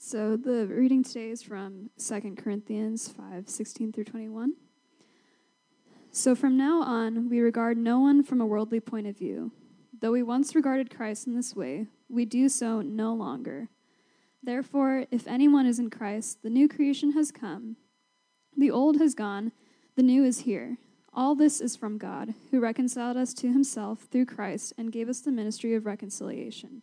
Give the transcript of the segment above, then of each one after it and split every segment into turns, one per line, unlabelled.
So the reading today is from 2 Corinthians 5 16 through 21. So from now on, we regard no one from a worldly point of view. Though we once regarded Christ in this way, we do so no longer. Therefore, if anyone is in Christ, the new creation has come. The old has gone, the new is here. All this is from God, who reconciled us to himself through Christ and gave us the ministry of reconciliation.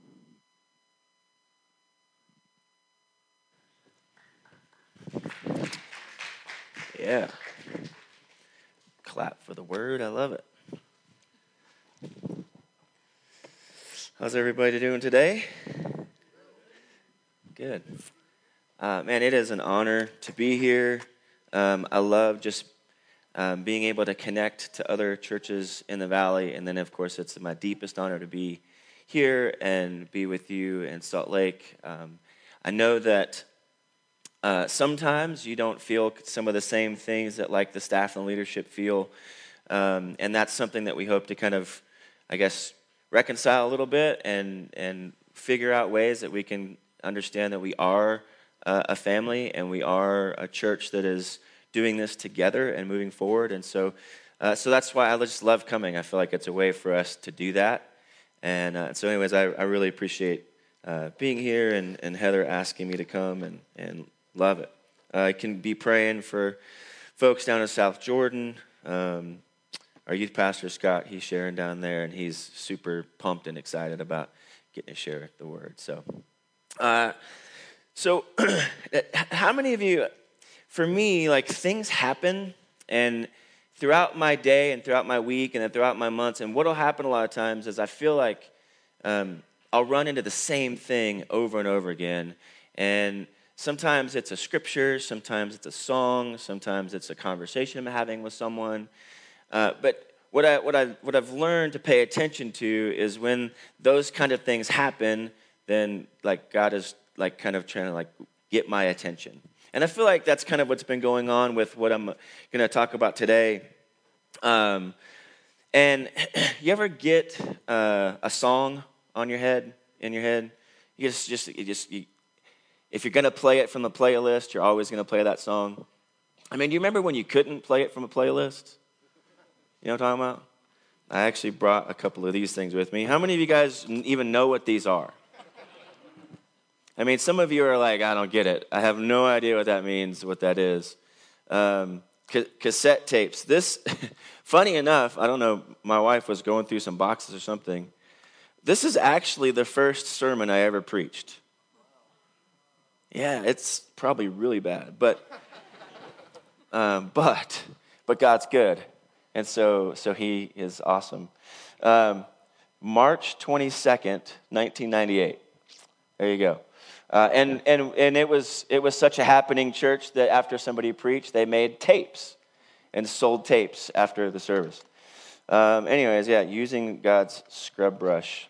Yeah. Clap for the word. I love it. How's everybody doing today? Good. Uh, man, it is an honor to be here. Um, I love just um, being able to connect to other churches in the valley. And then, of course, it's my deepest honor to be here and be with you in Salt Lake. Um, I know that uh, sometimes you don't feel some of the same things that like the staff and leadership feel. Um, and that's something that we hope to kind of, I guess, reconcile a little bit and, and figure out ways that we can understand that we are uh, a family and we are a church that is doing this together and moving forward. And so, uh, so that's why I just love coming. I feel like it's a way for us to do that. And uh, so, anyways, I, I really appreciate uh, being here and, and Heather asking me to come and, and love it. I can be praying for folks down in South Jordan. Um, our youth pastor, Scott, he's sharing down there, and he's super pumped and excited about getting to share the word. So, uh, so, how many of you, for me, like things happen, and throughout my day and throughout my week and then throughout my months, and what'll happen a lot of times is I feel like um, I'll run into the same thing over and over again. And sometimes it's a scripture, sometimes it's a song, sometimes it's a conversation I'm having with someone. Uh, but what, I, what, I, what I've learned to pay attention to is when those kind of things happen, then like God is like kind of trying to like get my attention. And I feel like that's kind of what's been going on with what I'm going to talk about today. Um, and you ever get uh, a song on your head, in your head? You just, just, you just, you, if you're going to play it from the playlist, you're always going to play that song. I mean, do you remember when you couldn't play it from a playlist? You know what I'm talking about? I actually brought a couple of these things with me. How many of you guys even know what these are? I mean, some of you are like, I don't get it. I have no idea what that means, what that is. Um, ca- cassette tapes. This, funny enough, I don't know, my wife was going through some boxes or something. This is actually the first sermon I ever preached. Yeah, it's probably really bad, but, um, but, but God's good. And so, so he is awesome. Um, March 22nd, 1998. There you go. Uh, and and, and it, was, it was such a happening church that after somebody preached, they made tapes and sold tapes after the service. Um, anyways, yeah, using God's scrub brush.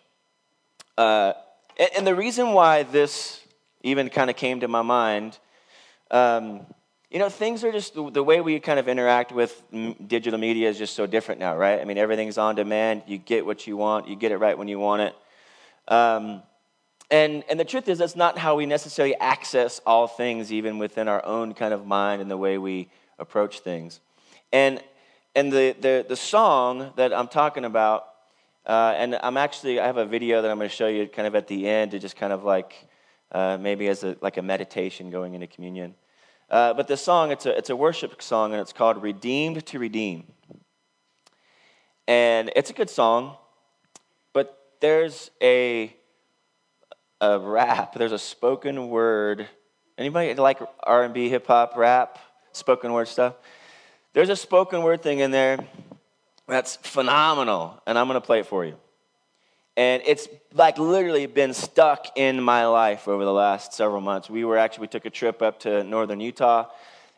Uh, and, and, the reason why this even kind of came to my mind, um, you know, things are just the, way we kind of interact with digital media is just so different now, right? I mean, everything's on demand. You get what you want, you get it right when you want it. Um, and, and the truth is, that's not how we necessarily access all things, even within our own kind of mind and the way we approach things. And, and the, the, the song that I'm talking about, uh, and I'm actually, I have a video that I'm going to show you kind of at the end to just kind of like, uh, maybe as a, like a meditation going into communion. Uh, but the song, it's a, it's a worship song, and it's called Redeemed to Redeem. And it's a good song, but there's a a rap. There's a spoken word. Anybody like R&B, hip hop, rap, spoken word stuff? There's a spoken word thing in there that's phenomenal, and I'm going to play it for you. And it's like literally been stuck in my life over the last several months. We were actually we took a trip up to northern Utah,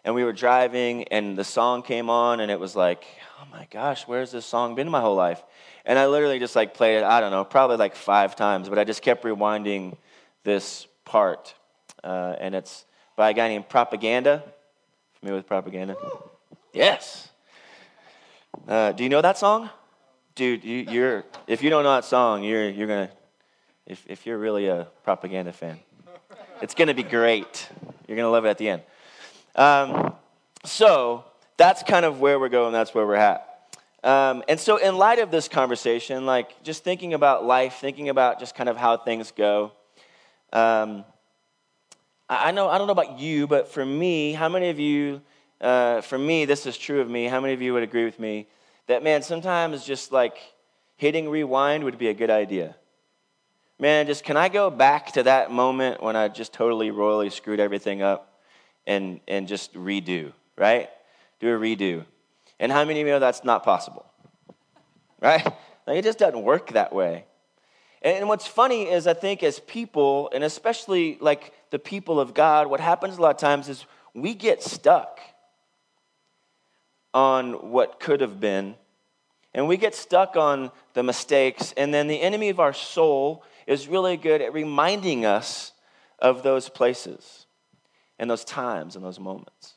and we were driving, and the song came on, and it was like, oh my gosh, where's this song been my whole life? And I literally just like played it, I don't know, probably like five times, but I just kept rewinding this part. Uh, and it's by a guy named Propaganda. Familiar with Propaganda? Yes. Uh, do you know that song? Dude, you, are if you don't know that song, you're, you're to, if, if you're really a Propaganda fan, it's to be great. You're to love it at the end. Um, so that's kind of where we're going. That's where we're at. Um, and so, in light of this conversation, like just thinking about life, thinking about just kind of how things go, um, I know I don't know about you, but for me, how many of you, uh, for me, this is true of me. How many of you would agree with me that man, sometimes just like hitting rewind would be a good idea. Man, just can I go back to that moment when I just totally royally screwed everything up? and, and just redo, right? Do a redo. And how many of you know that's not possible? Right? Like it just doesn't work that way. And what's funny is, I think, as people, and especially like the people of God, what happens a lot of times is we get stuck on what could have been, and we get stuck on the mistakes, and then the enemy of our soul is really good at reminding us of those places and those times and those moments.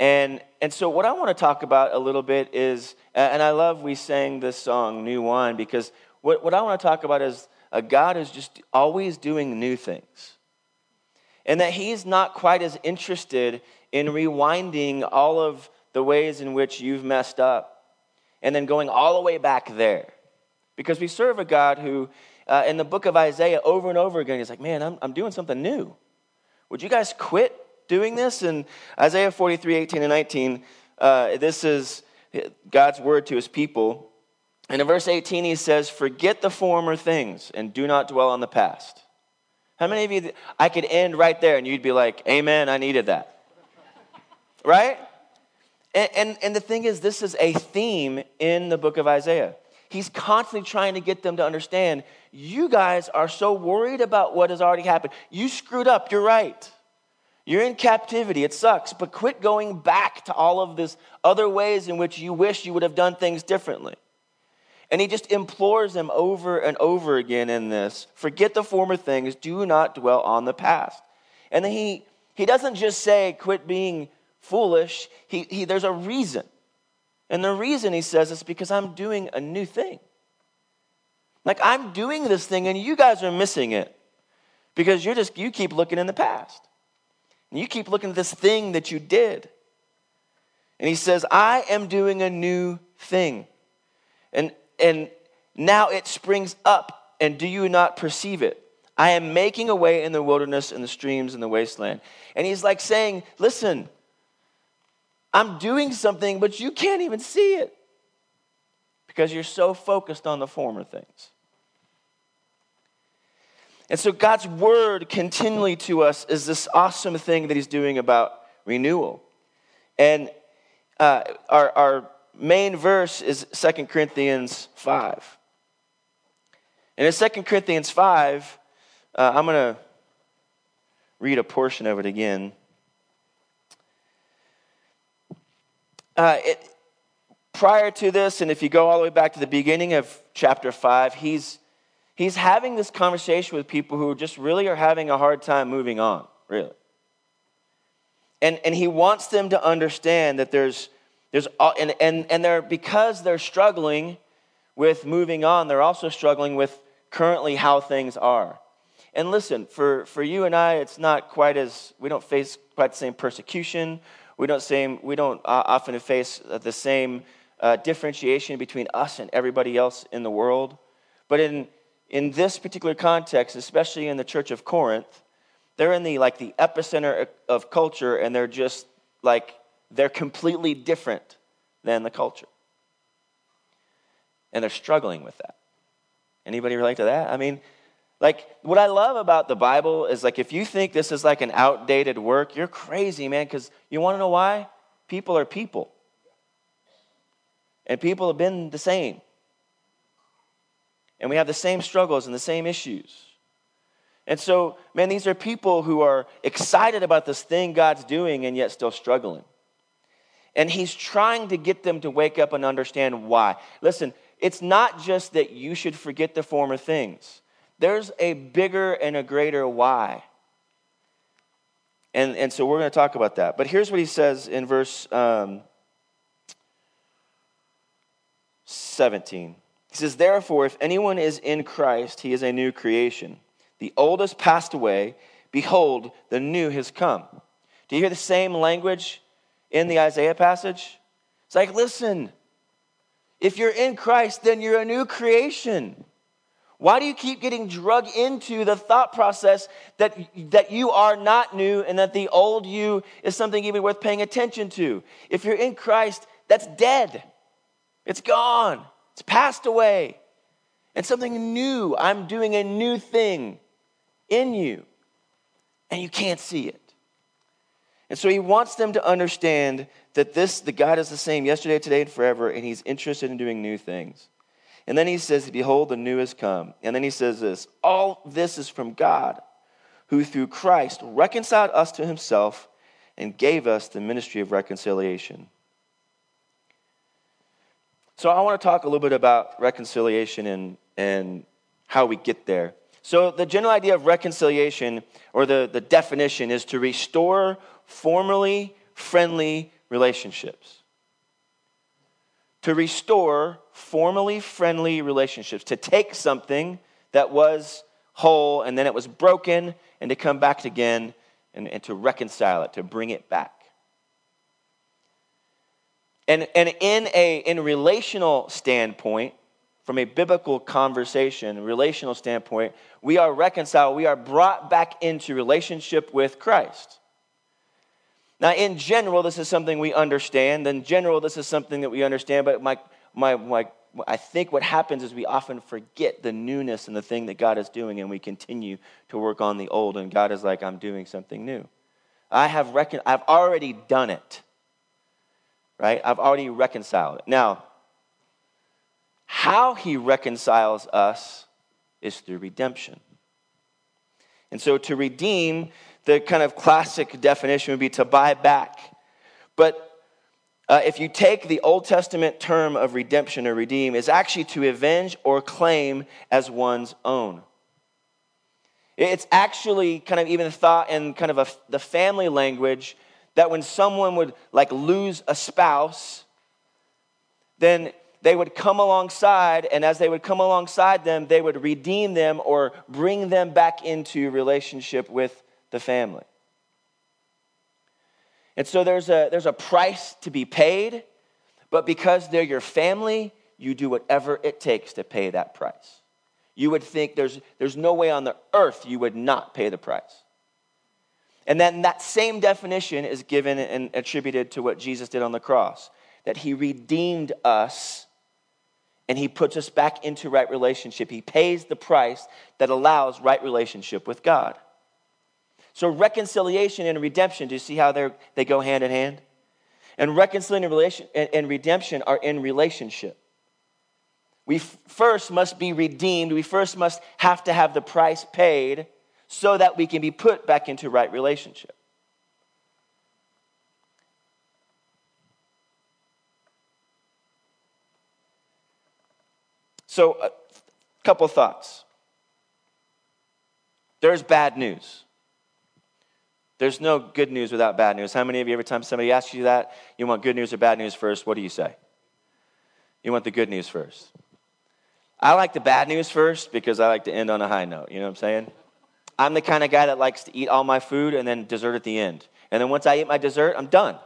And, and so, what I want to talk about a little bit is, and I love we sang this song, New Wine, because what, what I want to talk about is a God is just always doing new things. And that He's not quite as interested in rewinding all of the ways in which you've messed up and then going all the way back there. Because we serve a God who, uh, in the book of Isaiah, over and over again, he's like, man, I'm, I'm doing something new. Would you guys quit doing this? In Isaiah 43, 18 and 19, uh, this is God's word to his people. And in verse 18, he says, Forget the former things and do not dwell on the past. How many of you, I could end right there and you'd be like, Amen, I needed that. right? And, and, and the thing is, this is a theme in the book of Isaiah. He's constantly trying to get them to understand you guys are so worried about what has already happened. You screwed up, you're right. You're in captivity, it sucks, but quit going back to all of this other ways in which you wish you would have done things differently. And he just implores them over and over again in this forget the former things, do not dwell on the past. And then he, he doesn't just say, quit being foolish, he, he, there's a reason. And the reason he says is because I'm doing a new thing. Like I'm doing this thing and you guys are missing it because you're just, you keep looking in the past. And you keep looking at this thing that you did. And he says, I am doing a new thing. And, and now it springs up, and do you not perceive it? I am making a way in the wilderness and the streams in the wasteland. And he's like saying, Listen, I'm doing something, but you can't even see it because you're so focused on the former things. And so God's word continually to us is this awesome thing that He's doing about renewal. And uh, our, our main verse is 2 Corinthians 5. And in 2 Corinthians 5, uh, I'm going to read a portion of it again. Uh, it, prior to this, and if you go all the way back to the beginning of chapter 5, he's he's having this conversation with people who just really are having a hard time moving on, really. And, and he wants them to understand that there's, there's and, and, and they're, because they're struggling with moving on, they're also struggling with currently how things are. And listen, for, for you and I, it's not quite as, we don't face quite the same persecution. We don't, same, we don't uh, often face the same uh, differentiation between us and everybody else in the world. But in, in this particular context, especially in the church of Corinth, they're in the like the epicenter of culture and they're just like they're completely different than the culture. And they're struggling with that. Anybody relate to that? I mean, like what I love about the Bible is like if you think this is like an outdated work, you're crazy, man, cuz you want to know why? People are people. And people have been the same and we have the same struggles and the same issues. And so, man, these are people who are excited about this thing God's doing and yet still struggling. And he's trying to get them to wake up and understand why. Listen, it's not just that you should forget the former things, there's a bigger and a greater why. And, and so we're going to talk about that. But here's what he says in verse um, 17. He says, Therefore, if anyone is in Christ, he is a new creation. The old has passed away. Behold, the new has come. Do you hear the same language in the Isaiah passage? It's like, listen, if you're in Christ, then you're a new creation. Why do you keep getting drug into the thought process that, that you are not new and that the old you is something even worth paying attention to? If you're in Christ, that's dead. It's gone. It's passed away. And something new, I'm doing a new thing in you, and you can't see it. And so he wants them to understand that this, the God is the same yesterday, today, and forever, and he's interested in doing new things. And then he says, Behold, the new has come. And then he says this All this is from God, who through Christ reconciled us to himself and gave us the ministry of reconciliation. So I want to talk a little bit about reconciliation and, and how we get there. So, the general idea of reconciliation, or the, the definition, is to restore formerly friendly relationships. To restore formerly friendly relationships. To take something that was whole and then it was broken and to come back again and, and to reconcile it, to bring it back. And, and in a in relational standpoint, from a biblical conversation, relational standpoint, we are reconciled, we are brought back into relationship with Christ. Now, in general, this is something we understand. In general, this is something that we understand, but my, my, my, I think what happens is we often forget the newness and the thing that God is doing, and we continue to work on the old, and God is like, I'm doing something new. I have recon- I've already done it, right? I've already reconciled it. Now, how he reconciles us is through redemption. And so to redeem, the kind of classic definition would be to buy back. But uh, if you take the Old Testament term of redemption or redeem, is actually to avenge or claim as one's own. It's actually kind of even thought in kind of a, the family language that when someone would like lose a spouse, then they would come alongside, and as they would come alongside them, they would redeem them or bring them back into relationship with the family. And so there's a, there's a price to be paid, but because they're your family, you do whatever it takes to pay that price. You would think there's, there's no way on the earth you would not pay the price. And then that same definition is given and attributed to what Jesus did on the cross that he redeemed us and he puts us back into right relationship. He pays the price that allows right relationship with God. So, reconciliation and redemption, do you see how they go hand in hand? And reconciliation and redemption are in relationship. We first must be redeemed. We first must have to have the price paid so that we can be put back into right relationship. So, a couple thoughts. There's bad news. There's no good news without bad news. How many of you, every time somebody asks you that, you want good news or bad news first, what do you say? You want the good news first. I like the bad news first because I like to end on a high note. You know what I'm saying? I'm the kind of guy that likes to eat all my food and then dessert at the end. And then once I eat my dessert, I'm done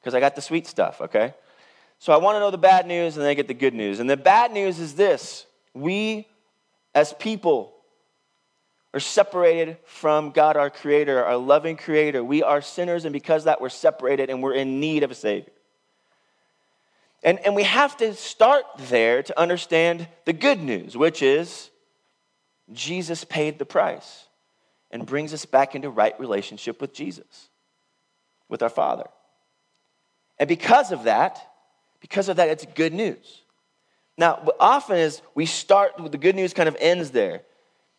because I got the sweet stuff, okay? So I want to know the bad news and then I get the good news. And the bad news is this we as people are separated from God, our Creator, our loving Creator. We are sinners, and because that, we're separated and we're in need of a Savior. And, and we have to start there to understand the good news, which is Jesus paid the price and brings us back into right relationship with Jesus, with our Father. And because of that, because of that, it's good news. Now, what often is we start, the good news kind of ends there.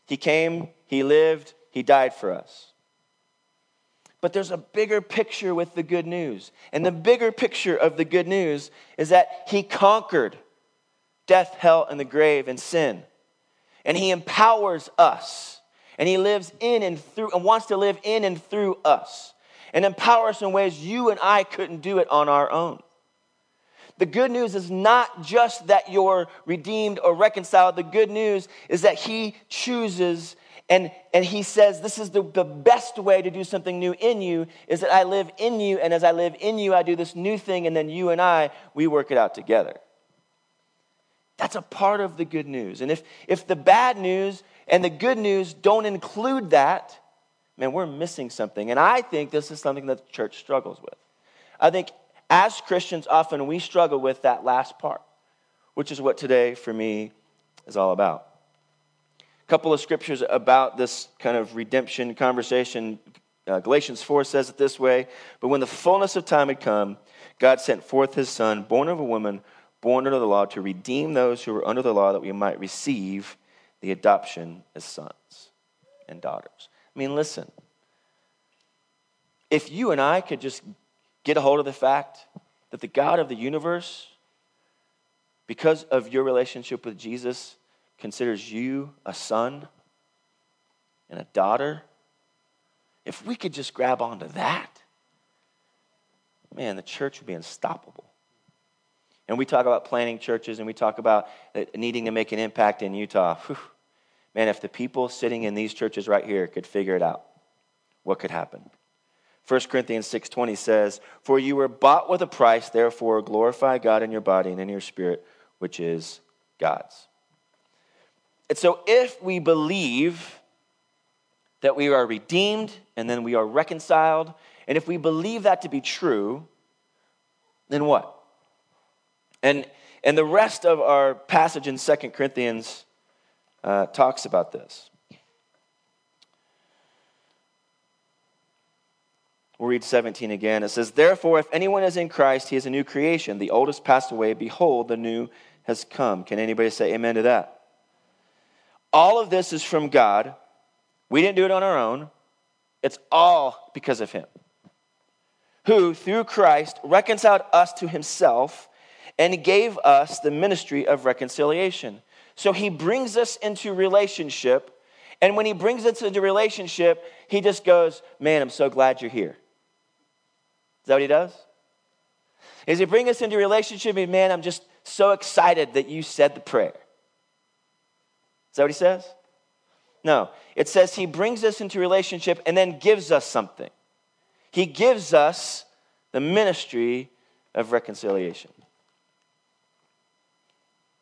He came, he lived, He died for us. But there's a bigger picture with the good news. And the bigger picture of the good news is that He conquered death, hell, and the grave and sin. And He empowers us. And He lives in and through and wants to live in and through us and empower us in ways you and I couldn't do it on our own. The good news is not just that you're redeemed or reconciled. The good news is that He chooses and, and He says, This is the, the best way to do something new in you is that I live in you. And as I live in you, I do this new thing. And then you and I, we work it out together. That's a part of the good news. And if, if the bad news and the good news don't include that, man, we're missing something. And I think this is something that the church struggles with. I think as Christians, often we struggle with that last part, which is what today for me is all about. A couple of scriptures about this kind of redemption conversation. Uh, Galatians 4 says it this way But when the fullness of time had come, God sent forth his son, born of a woman, born under the law, to redeem those who were under the law, that we might receive the adoption as sons and daughters. I mean, listen. If you and I could just get a hold of the fact that the God of the universe, because of your relationship with Jesus, considers you a son and a daughter. If we could just grab onto that, man, the church would be unstoppable. And we talk about planting churches and we talk about uh, needing to make an impact in Utah. Whew. Man, if the people sitting in these churches right here could figure it out, what could happen? 1 Corinthians 6:20 says, "For you were bought with a price, therefore glorify God in your body and in your spirit, which is God's." And so if we believe that we are redeemed and then we are reconciled, and if we believe that to be true, then what? And and the rest of our passage in 2 Corinthians uh, talks about this. We'll read 17 again. It says, Therefore, if anyone is in Christ, he is a new creation. The old has passed away. Behold, the new has come. Can anybody say amen to that? All of this is from God. We didn't do it on our own. It's all because of Him, who, through Christ, reconciled us to Himself and gave us the ministry of reconciliation. So He brings us into relationship. And when He brings us into relationship, He just goes, Man, I'm so glad you're here. Is that what he does? Is he bring us into relationship and man, I'm just so excited that you said the prayer. Is that what he says? No. It says he brings us into relationship and then gives us something. He gives us the ministry of reconciliation.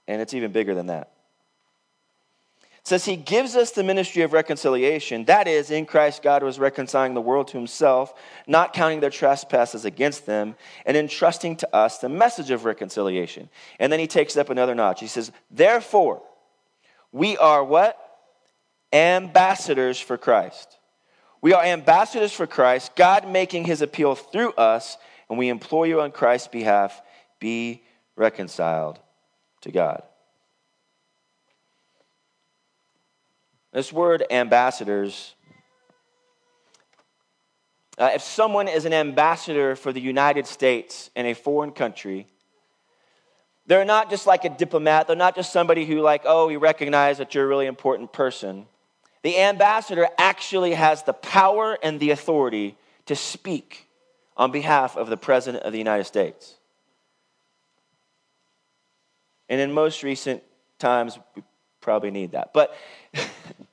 And it's even bigger than that says he gives us the ministry of reconciliation. That is, in Christ, God was reconciling the world to himself, not counting their trespasses against them, and entrusting to us the message of reconciliation. And then he takes up another notch. He says, Therefore, we are what? Ambassadors for Christ. We are ambassadors for Christ, God making his appeal through us, and we implore you on Christ's behalf be reconciled to God. This word ambassadors, uh, if someone is an ambassador for the United States in a foreign country, they're not just like a diplomat. They're not just somebody who, like, oh, we recognize that you're a really important person. The ambassador actually has the power and the authority to speak on behalf of the President of the United States. And in most recent times, we probably need that. But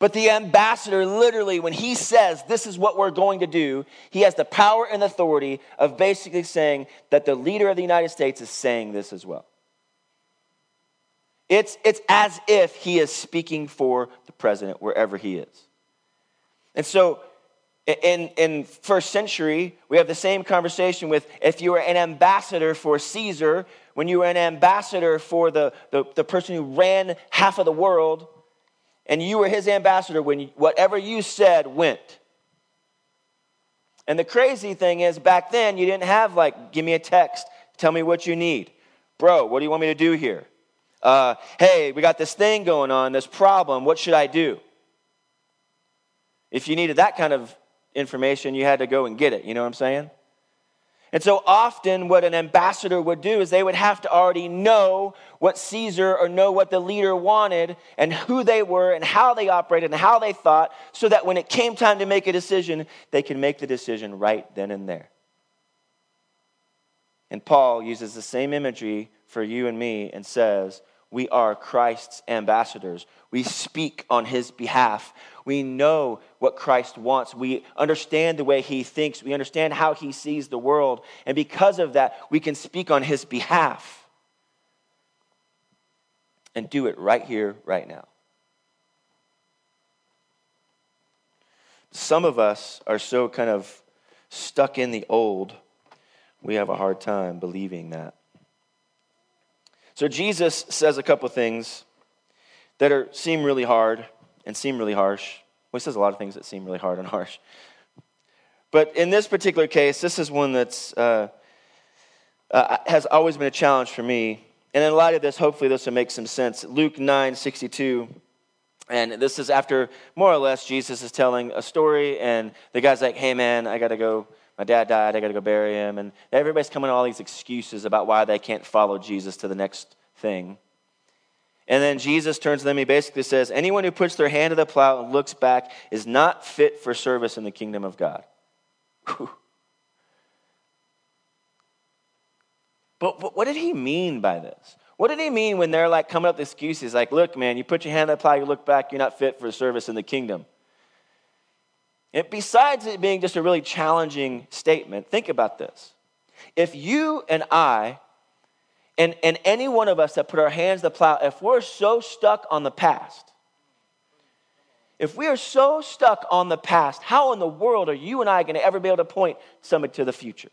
But the ambassador, literally, when he says, This is what we're going to do, he has the power and authority of basically saying that the leader of the United States is saying this as well. It's, it's as if he is speaking for the president wherever he is. And so, in, in first century, we have the same conversation with if you were an ambassador for Caesar, when you were an ambassador for the, the, the person who ran half of the world, and you were his ambassador when you, whatever you said went. And the crazy thing is, back then, you didn't have, like, give me a text, tell me what you need. Bro, what do you want me to do here? Uh, hey, we got this thing going on, this problem, what should I do? If you needed that kind of information, you had to go and get it. You know what I'm saying? And so often, what an ambassador would do is they would have to already know what Caesar or know what the leader wanted and who they were and how they operated and how they thought, so that when it came time to make a decision, they could make the decision right then and there. And Paul uses the same imagery for you and me and says, We are Christ's ambassadors. We speak on his behalf. We know what Christ wants. We understand the way he thinks. We understand how he sees the world. And because of that, we can speak on his behalf and do it right here, right now. Some of us are so kind of stuck in the old, we have a hard time believing that. So Jesus says a couple things that are, seem really hard and seem really harsh. Well, he says a lot of things that seem really hard and harsh. But in this particular case, this is one that's uh, uh, has always been a challenge for me. And in light of this, hopefully this will make some sense. Luke 9 62. And this is after more or less Jesus is telling a story, and the guy's like, hey man, I gotta go. My dad died, I gotta go bury him. And everybody's coming with all these excuses about why they can't follow Jesus to the next thing. And then Jesus turns to them. He basically says, Anyone who puts their hand to the plow and looks back is not fit for service in the kingdom of God. But, but what did he mean by this? What did he mean when they're like coming up with excuses like, look, man, you put your hand to the plow, you look back, you're not fit for service in the kingdom? And besides it being just a really challenging statement, think about this. If you and I and, and any one of us that put our hands to the plow, if we're so stuck on the past, if we are so stuck on the past, how in the world are you and I going to ever be able to point somebody to the future?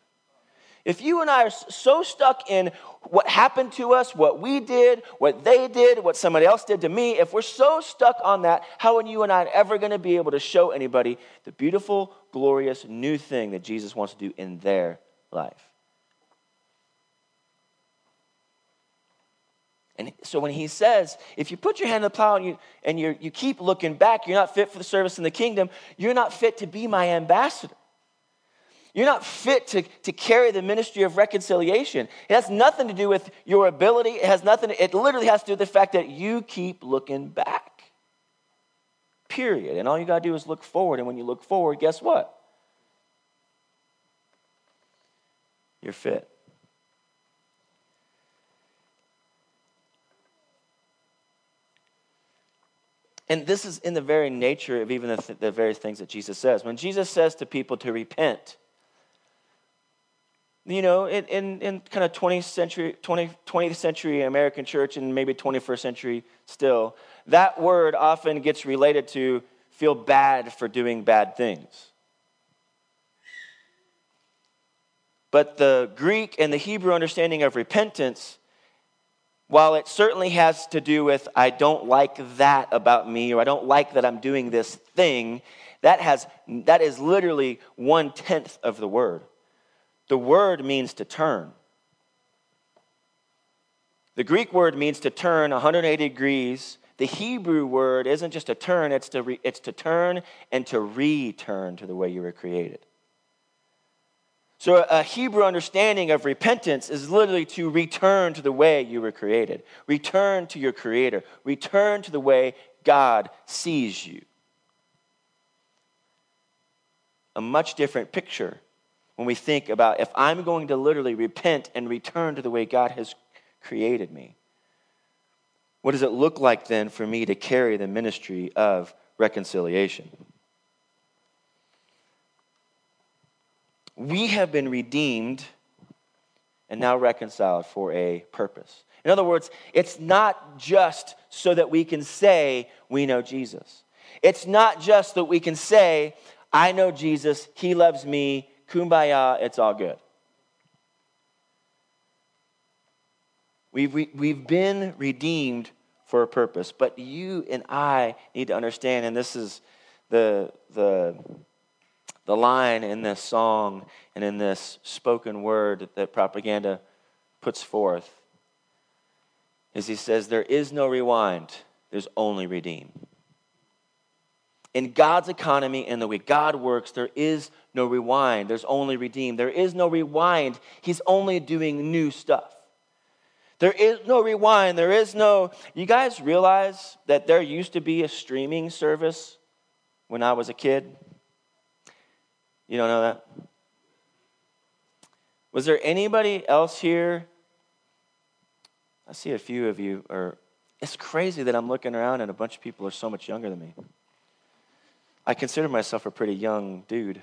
If you and I are so stuck in what happened to us, what we did, what they did, what somebody else did to me, if we're so stuck on that, how are you and I ever going to be able to show anybody the beautiful, glorious new thing that Jesus wants to do in their life? And so when he says, if you put your hand in the plow and you, and you you keep looking back, you're not fit for the service in the kingdom, you're not fit to be my ambassador. You're not fit to, to carry the ministry of reconciliation. It has nothing to do with your ability. It has nothing, it literally has to do with the fact that you keep looking back. Period. And all you got to do is look forward. And when you look forward, guess what? You're fit. And this is in the very nature of even the, th- the very things that Jesus says. When Jesus says to people to repent, you know, in, in, in kind of 20th century, 20, 20th century American church and maybe 21st century still, that word often gets related to feel bad for doing bad things. But the Greek and the Hebrew understanding of repentance while it certainly has to do with, I don't like that about me, or I don't like that I'm doing this thing, that, has, that is literally one tenth of the word. The word means to turn. The Greek word means to turn 180 degrees. The Hebrew word isn't just to turn, it's to, re, it's to turn and to return to the way you were created. So, a Hebrew understanding of repentance is literally to return to the way you were created, return to your Creator, return to the way God sees you. A much different picture when we think about if I'm going to literally repent and return to the way God has created me. What does it look like then for me to carry the ministry of reconciliation? We have been redeemed and now reconciled for a purpose. In other words, it's not just so that we can say we know Jesus. It's not just that we can say, I know Jesus, he loves me, kumbaya, it's all good. We've, we, have we have been redeemed for a purpose, but you and I need to understand, and this is the, the the line in this song and in this spoken word that propaganda puts forth is he says, There is no rewind, there's only redeem. in God's economy and the way God works, there is no rewind. There's only redeem. There is no rewind. He's only doing new stuff. There is no rewind. There is no. You guys realize that there used to be a streaming service when I was a kid? You don't know that? Was there anybody else here? I see a few of you are. It's crazy that I'm looking around and a bunch of people are so much younger than me. I consider myself a pretty young dude.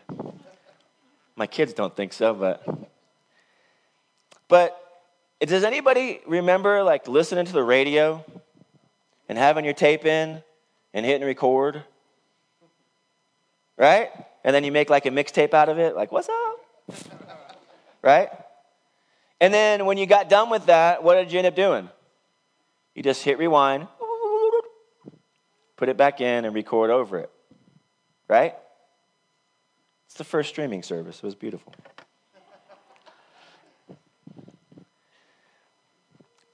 My kids don't think so, but. But does anybody remember like listening to the radio and having your tape in and hitting record? Right? And then you make like a mixtape out of it, like, what's up? right? And then when you got done with that, what did you end up doing? You just hit rewind, put it back in, and record over it. Right? It's the first streaming service. It was beautiful.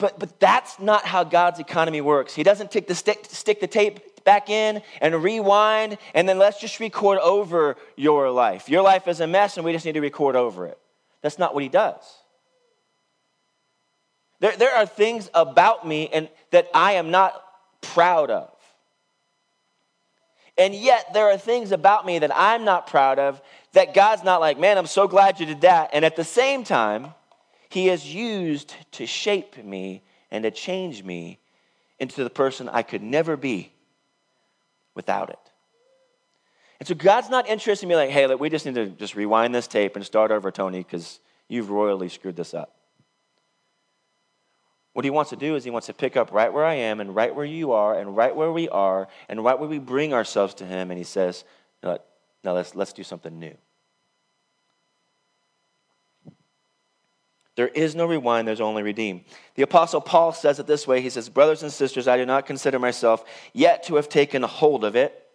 But, but that's not how God's economy works. He doesn't take the stick, stick the tape back in and rewind and then let's just record over your life. Your life is a mess and we just need to record over it. That's not what he does. There, there are things about me and that I am not proud of. And yet, there are things about me that I'm not proud of that God's not like, man, I'm so glad you did that. And at the same time, he has used to shape me and to change me into the person I could never be without it. And so God's not interested in me like, hey, look, we just need to just rewind this tape and start over, Tony, because you've royally screwed this up. What he wants to do is he wants to pick up right where I am and right where you are and right where we are and right where we bring ourselves to him. And he says, now let's, let's do something new. There is no rewind, there's only redeem. The Apostle Paul says it this way He says, Brothers and sisters, I do not consider myself yet to have taken hold of it.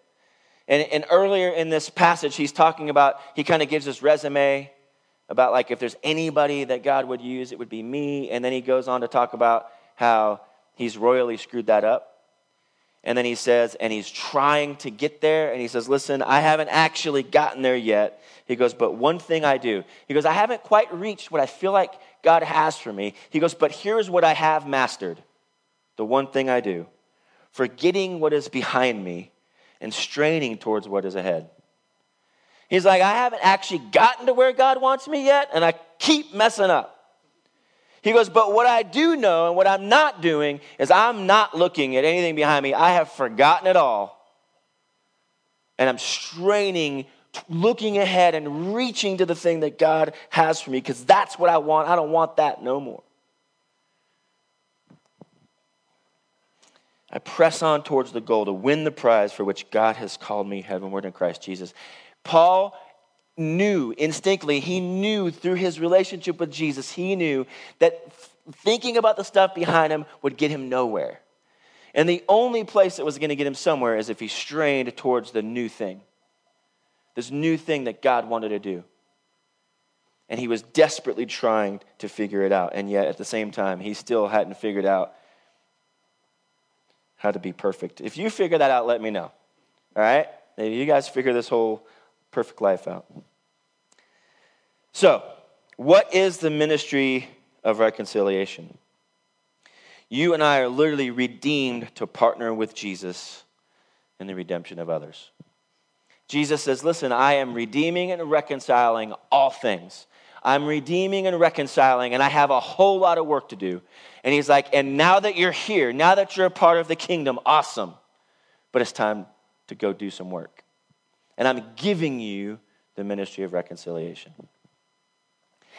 And, and earlier in this passage, he's talking about, he kind of gives his resume about like if there's anybody that God would use, it would be me. And then he goes on to talk about how he's royally screwed that up. And then he says, and he's trying to get there. And he says, Listen, I haven't actually gotten there yet. He goes, But one thing I do. He goes, I haven't quite reached what I feel like God has for me. He goes, But here's what I have mastered the one thing I do forgetting what is behind me and straining towards what is ahead. He's like, I haven't actually gotten to where God wants me yet, and I keep messing up. He goes, But what I do know and what I'm not doing is I'm not looking at anything behind me. I have forgotten it all. And I'm straining looking ahead and reaching to the thing that God has for me because that's what I want. I don't want that no more. I press on towards the goal to win the prize for which God has called me heavenward in Christ Jesus. Paul knew instinctively, he knew through his relationship with Jesus, he knew that thinking about the stuff behind him would get him nowhere. And the only place that was going to get him somewhere is if he strained towards the new thing this new thing that God wanted to do. And he was desperately trying to figure it out. And yet, at the same time, he still hadn't figured out how to be perfect. If you figure that out, let me know. All right? Maybe you guys figure this whole perfect life out. So, what is the ministry of reconciliation? You and I are literally redeemed to partner with Jesus in the redemption of others. Jesus says, Listen, I am redeeming and reconciling all things. I'm redeeming and reconciling, and I have a whole lot of work to do. And he's like, And now that you're here, now that you're a part of the kingdom, awesome. But it's time to go do some work. And I'm giving you the ministry of reconciliation.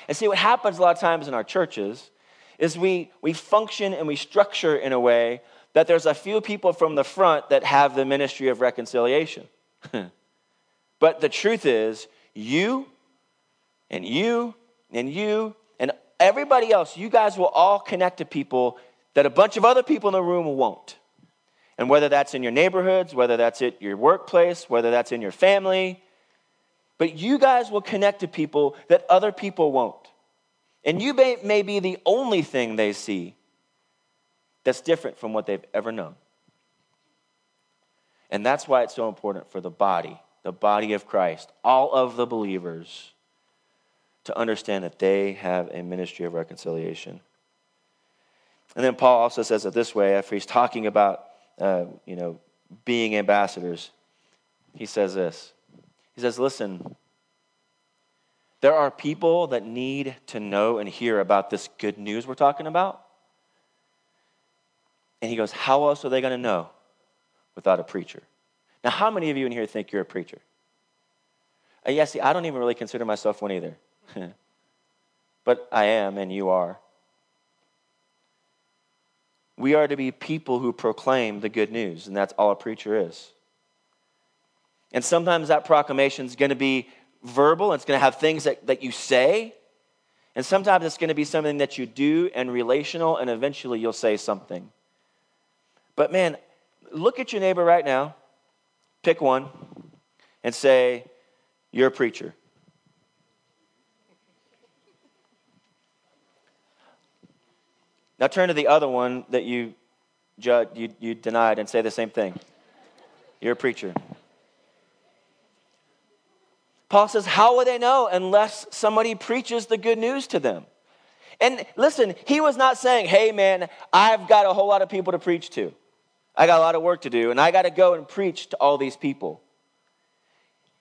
And see, what happens a lot of times in our churches is we, we function and we structure in a way that there's a few people from the front that have the ministry of reconciliation. But the truth is, you and you and you and everybody else, you guys will all connect to people that a bunch of other people in the room won't. And whether that's in your neighborhoods, whether that's at your workplace, whether that's in your family, but you guys will connect to people that other people won't. And you may, may be the only thing they see that's different from what they've ever known. And that's why it's so important for the body, the body of Christ, all of the believers, to understand that they have a ministry of reconciliation. And then Paul also says it this way after he's talking about, uh, you know, being ambassadors. He says this. He says, Listen, there are people that need to know and hear about this good news we're talking about. And he goes, How else are they going to know without a preacher? Now, how many of you in here think you're a preacher? Uh, yeah, see, I don't even really consider myself one either. but I am, and you are. We are to be people who proclaim the good news, and that's all a preacher is. And sometimes that proclamation is going to be verbal, it's going to have things that, that you say. And sometimes it's going to be something that you do and relational, and eventually you'll say something. But man, look at your neighbor right now, pick one, and say, You're a preacher. Now turn to the other one that you, judge, you, you denied and say the same thing. You're a preacher. Paul says, How will they know unless somebody preaches the good news to them? And listen, he was not saying, Hey, man, I've got a whole lot of people to preach to. I got a lot of work to do, and I got to go and preach to all these people.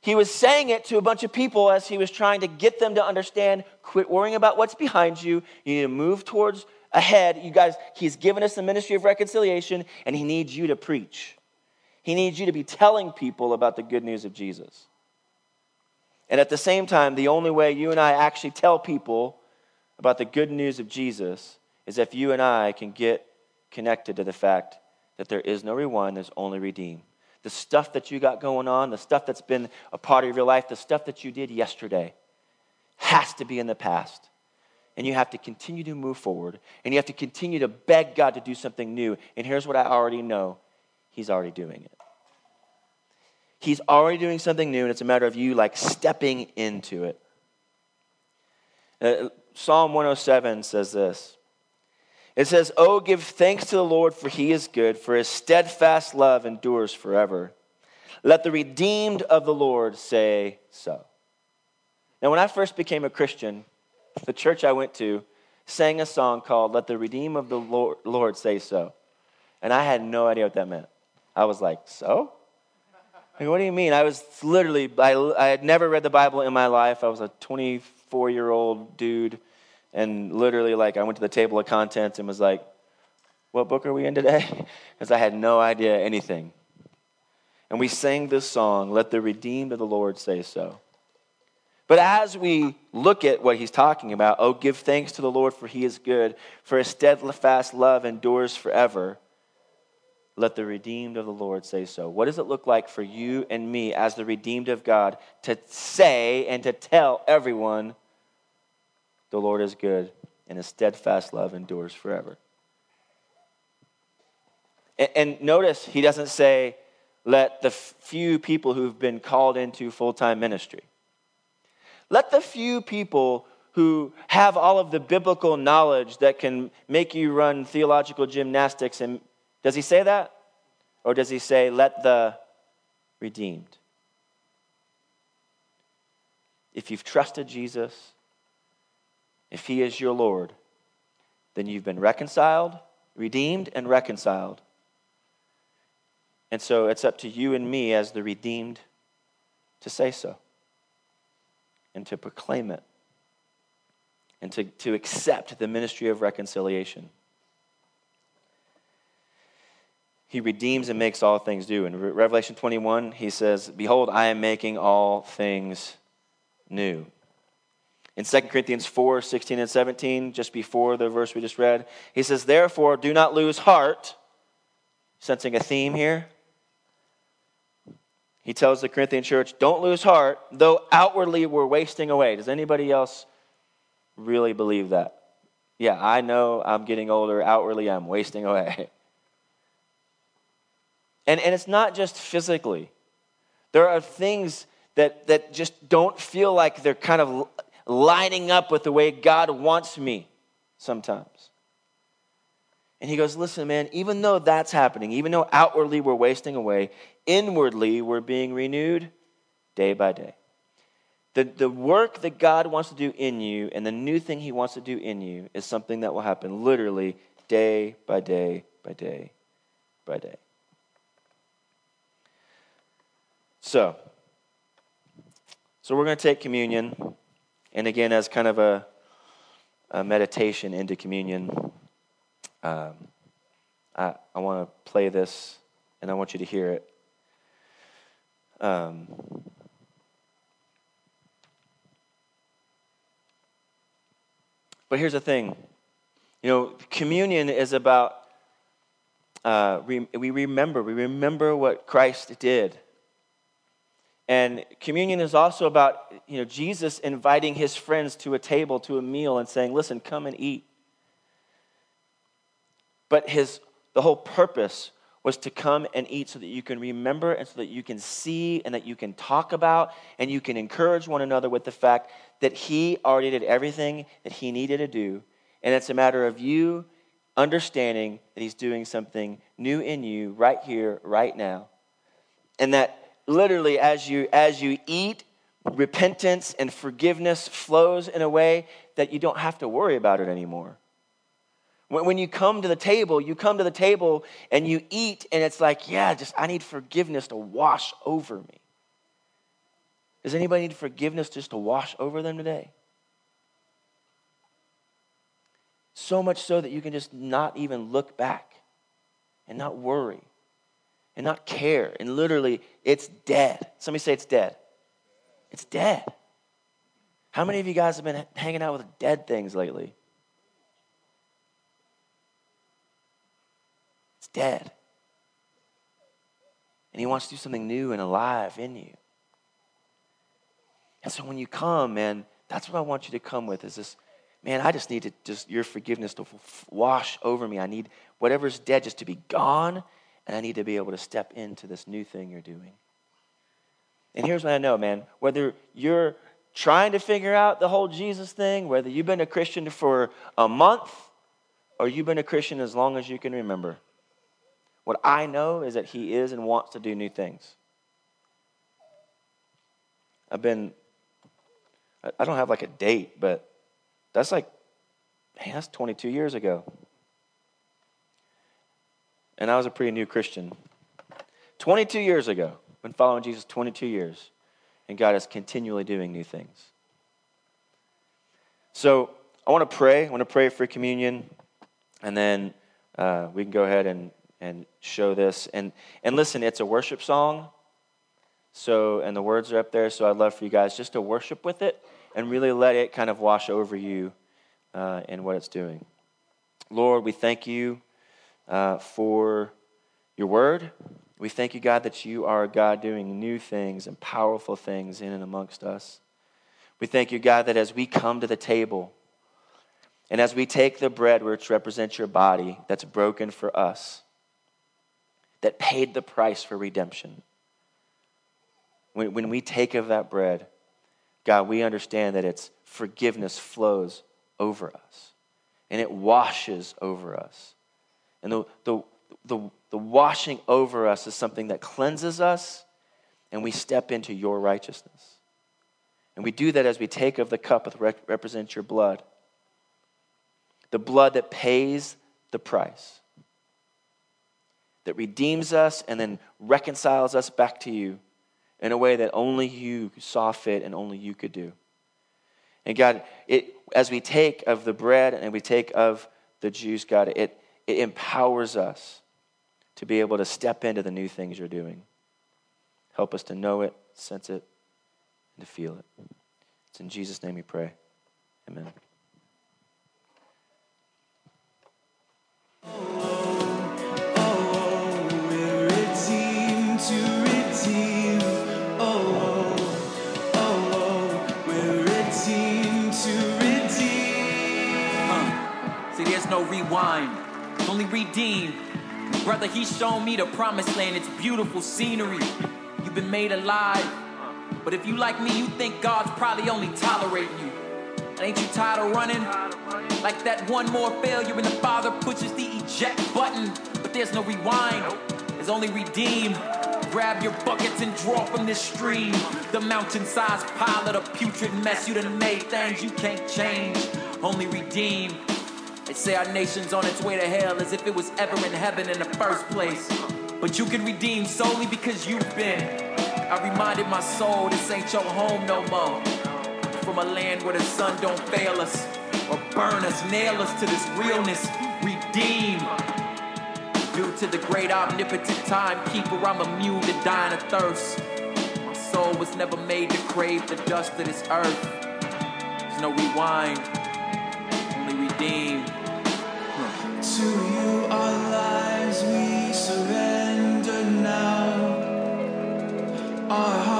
He was saying it to a bunch of people as he was trying to get them to understand quit worrying about what's behind you. You need to move towards ahead. You guys, he's given us the ministry of reconciliation, and he needs you to preach. He needs you to be telling people about the good news of Jesus. And at the same time, the only way you and I actually tell people about the good news of Jesus is if you and I can get connected to the fact that there is no rewind, there's only redeem. The stuff that you got going on, the stuff that's been a part of your life, the stuff that you did yesterday has to be in the past. And you have to continue to move forward. And you have to continue to beg God to do something new. And here's what I already know He's already doing it. He's already doing something new, and it's a matter of you like stepping into it. Uh, Psalm 107 says this. It says, Oh, give thanks to the Lord, for he is good, for his steadfast love endures forever. Let the redeemed of the Lord say so. Now, when I first became a Christian, the church I went to sang a song called Let the Redeemed of the Lord, Say So. And I had no idea what that meant. I was like, So? Like, what do you mean? I was literally, I, I had never read the Bible in my life. I was a 24 year old dude. And literally, like, I went to the table of contents and was like, what book are we in today? Because I had no idea anything. And we sang this song, Let the Redeemed of the Lord Say So. But as we look at what he's talking about, oh, give thanks to the Lord, for he is good, for his steadfast love endures forever. Let the redeemed of the Lord say so. What does it look like for you and me as the redeemed of God to say and to tell everyone the Lord is good and his steadfast love endures forever? And, and notice he doesn't say, let the few people who've been called into full time ministry. Let the few people who have all of the biblical knowledge that can make you run theological gymnastics and does he say that? Or does he say, let the redeemed? If you've trusted Jesus, if he is your Lord, then you've been reconciled, redeemed, and reconciled. And so it's up to you and me as the redeemed to say so and to proclaim it and to, to accept the ministry of reconciliation. he redeems and makes all things new. In Revelation 21, he says, Behold, I am making all things new. In 2 Corinthians 4 16 and 17, just before the verse we just read, he says, Therefore, do not lose heart. Sensing a theme here. He tells the Corinthian church, Don't lose heart, though outwardly we're wasting away. Does anybody else really believe that? Yeah, I know I'm getting older. Outwardly, I'm wasting away. And, and it's not just physically. There are things that, that just don't feel like they're kind of lining up with the way God wants me sometimes. And he goes, Listen, man, even though that's happening, even though outwardly we're wasting away, inwardly we're being renewed day by day. The, the work that God wants to do in you and the new thing He wants to do in you is something that will happen literally day by day by day by day. So, so we're going to take communion, and again, as kind of a, a meditation into communion, um, I, I want to play this, and I want you to hear it. Um, but here's the thing you know, communion is about, uh, re- we remember, we remember what Christ did. And communion is also about, you know, Jesus inviting his friends to a table, to a meal, and saying, listen, come and eat. But his, the whole purpose was to come and eat so that you can remember and so that you can see and that you can talk about and you can encourage one another with the fact that he already did everything that he needed to do and it's a matter of you understanding that He's doing something new in you right here, right now. And that literally, as you, as you eat, repentance and forgiveness flows in a way that you don't have to worry about it anymore. When you come to the table, you come to the table and you eat, and it's like, yeah, just I need forgiveness to wash over me. Does anybody need forgiveness just to wash over them today? So much so that you can just not even look back and not worry and not care. And literally, it's dead. Somebody say it's dead. It's dead. How many of you guys have been hanging out with dead things lately? It's dead. And he wants to do something new and alive in you. And so when you come, man, that's what I want you to come with is this man, I just need to just your forgiveness to wash over me. I need whatever's dead just to be gone, and I need to be able to step into this new thing you're doing. And here's what I know, man. Whether you're trying to figure out the whole Jesus thing, whether you've been a Christian for a month or you've been a Christian as long as you can remember, what I know is that He is and wants to do new things. I've been, I don't have like a date, but that's like, man, that's 22 years ago. And I was a pretty new Christian. 22 years ago, been following Jesus 22 years, and God is continually doing new things. So I want to pray. I want to pray for communion, and then uh, we can go ahead and, and show this. And, and listen, it's a worship song. So, and the words are up there. So I'd love for you guys just to worship with it and really let it kind of wash over you uh, in what it's doing. Lord, we thank you uh, for your word. We thank you, God, that you are a God doing new things and powerful things in and amongst us. We thank you, God, that as we come to the table and as we take the bread, which represents your body that's broken for us, that paid the price for redemption, when, when we take of that bread, God, we understand that its forgiveness flows over us and it washes over us. And the, the, the, the washing over us is something that cleanses us and we step into your righteousness. And we do that as we take of the cup that represents your blood, the blood that pays the price, that redeems us and then reconciles us back to you in a way that only you saw fit and only you could do. And God, it, as we take of the bread and we take of the juice, God, it, it empowers us to be able to step into the new things you're doing. Help us to know it, sense it, and to feel it. It's in Jesus' name we pray. Amen.
Oh, no rewind, only redeem. Brother, he's shown me the promised land, it's beautiful scenery. You've been made alive. But if you like me, you think God's probably only tolerating you. ain't you tired of running? Like that one more failure and the Father pushes the eject button. But there's no rewind, there's only redeem. grab your buckets and draw from this stream. The mountain-sized pile of the putrid mess you done made things you can't change, only redeem. They say our nation's on its way to hell as if it was ever in heaven in the first place. But you can redeem solely because you've been. I reminded my soul this ain't your home no more. From a land where the sun don't fail us or burn us, nail us to this realness, redeem. Due to the great omnipotent timekeeper, I'm immune to dying of thirst. My soul was never made to crave the dust of this earth. There's no rewind, redeem.
To you, our lives we surrender now. Our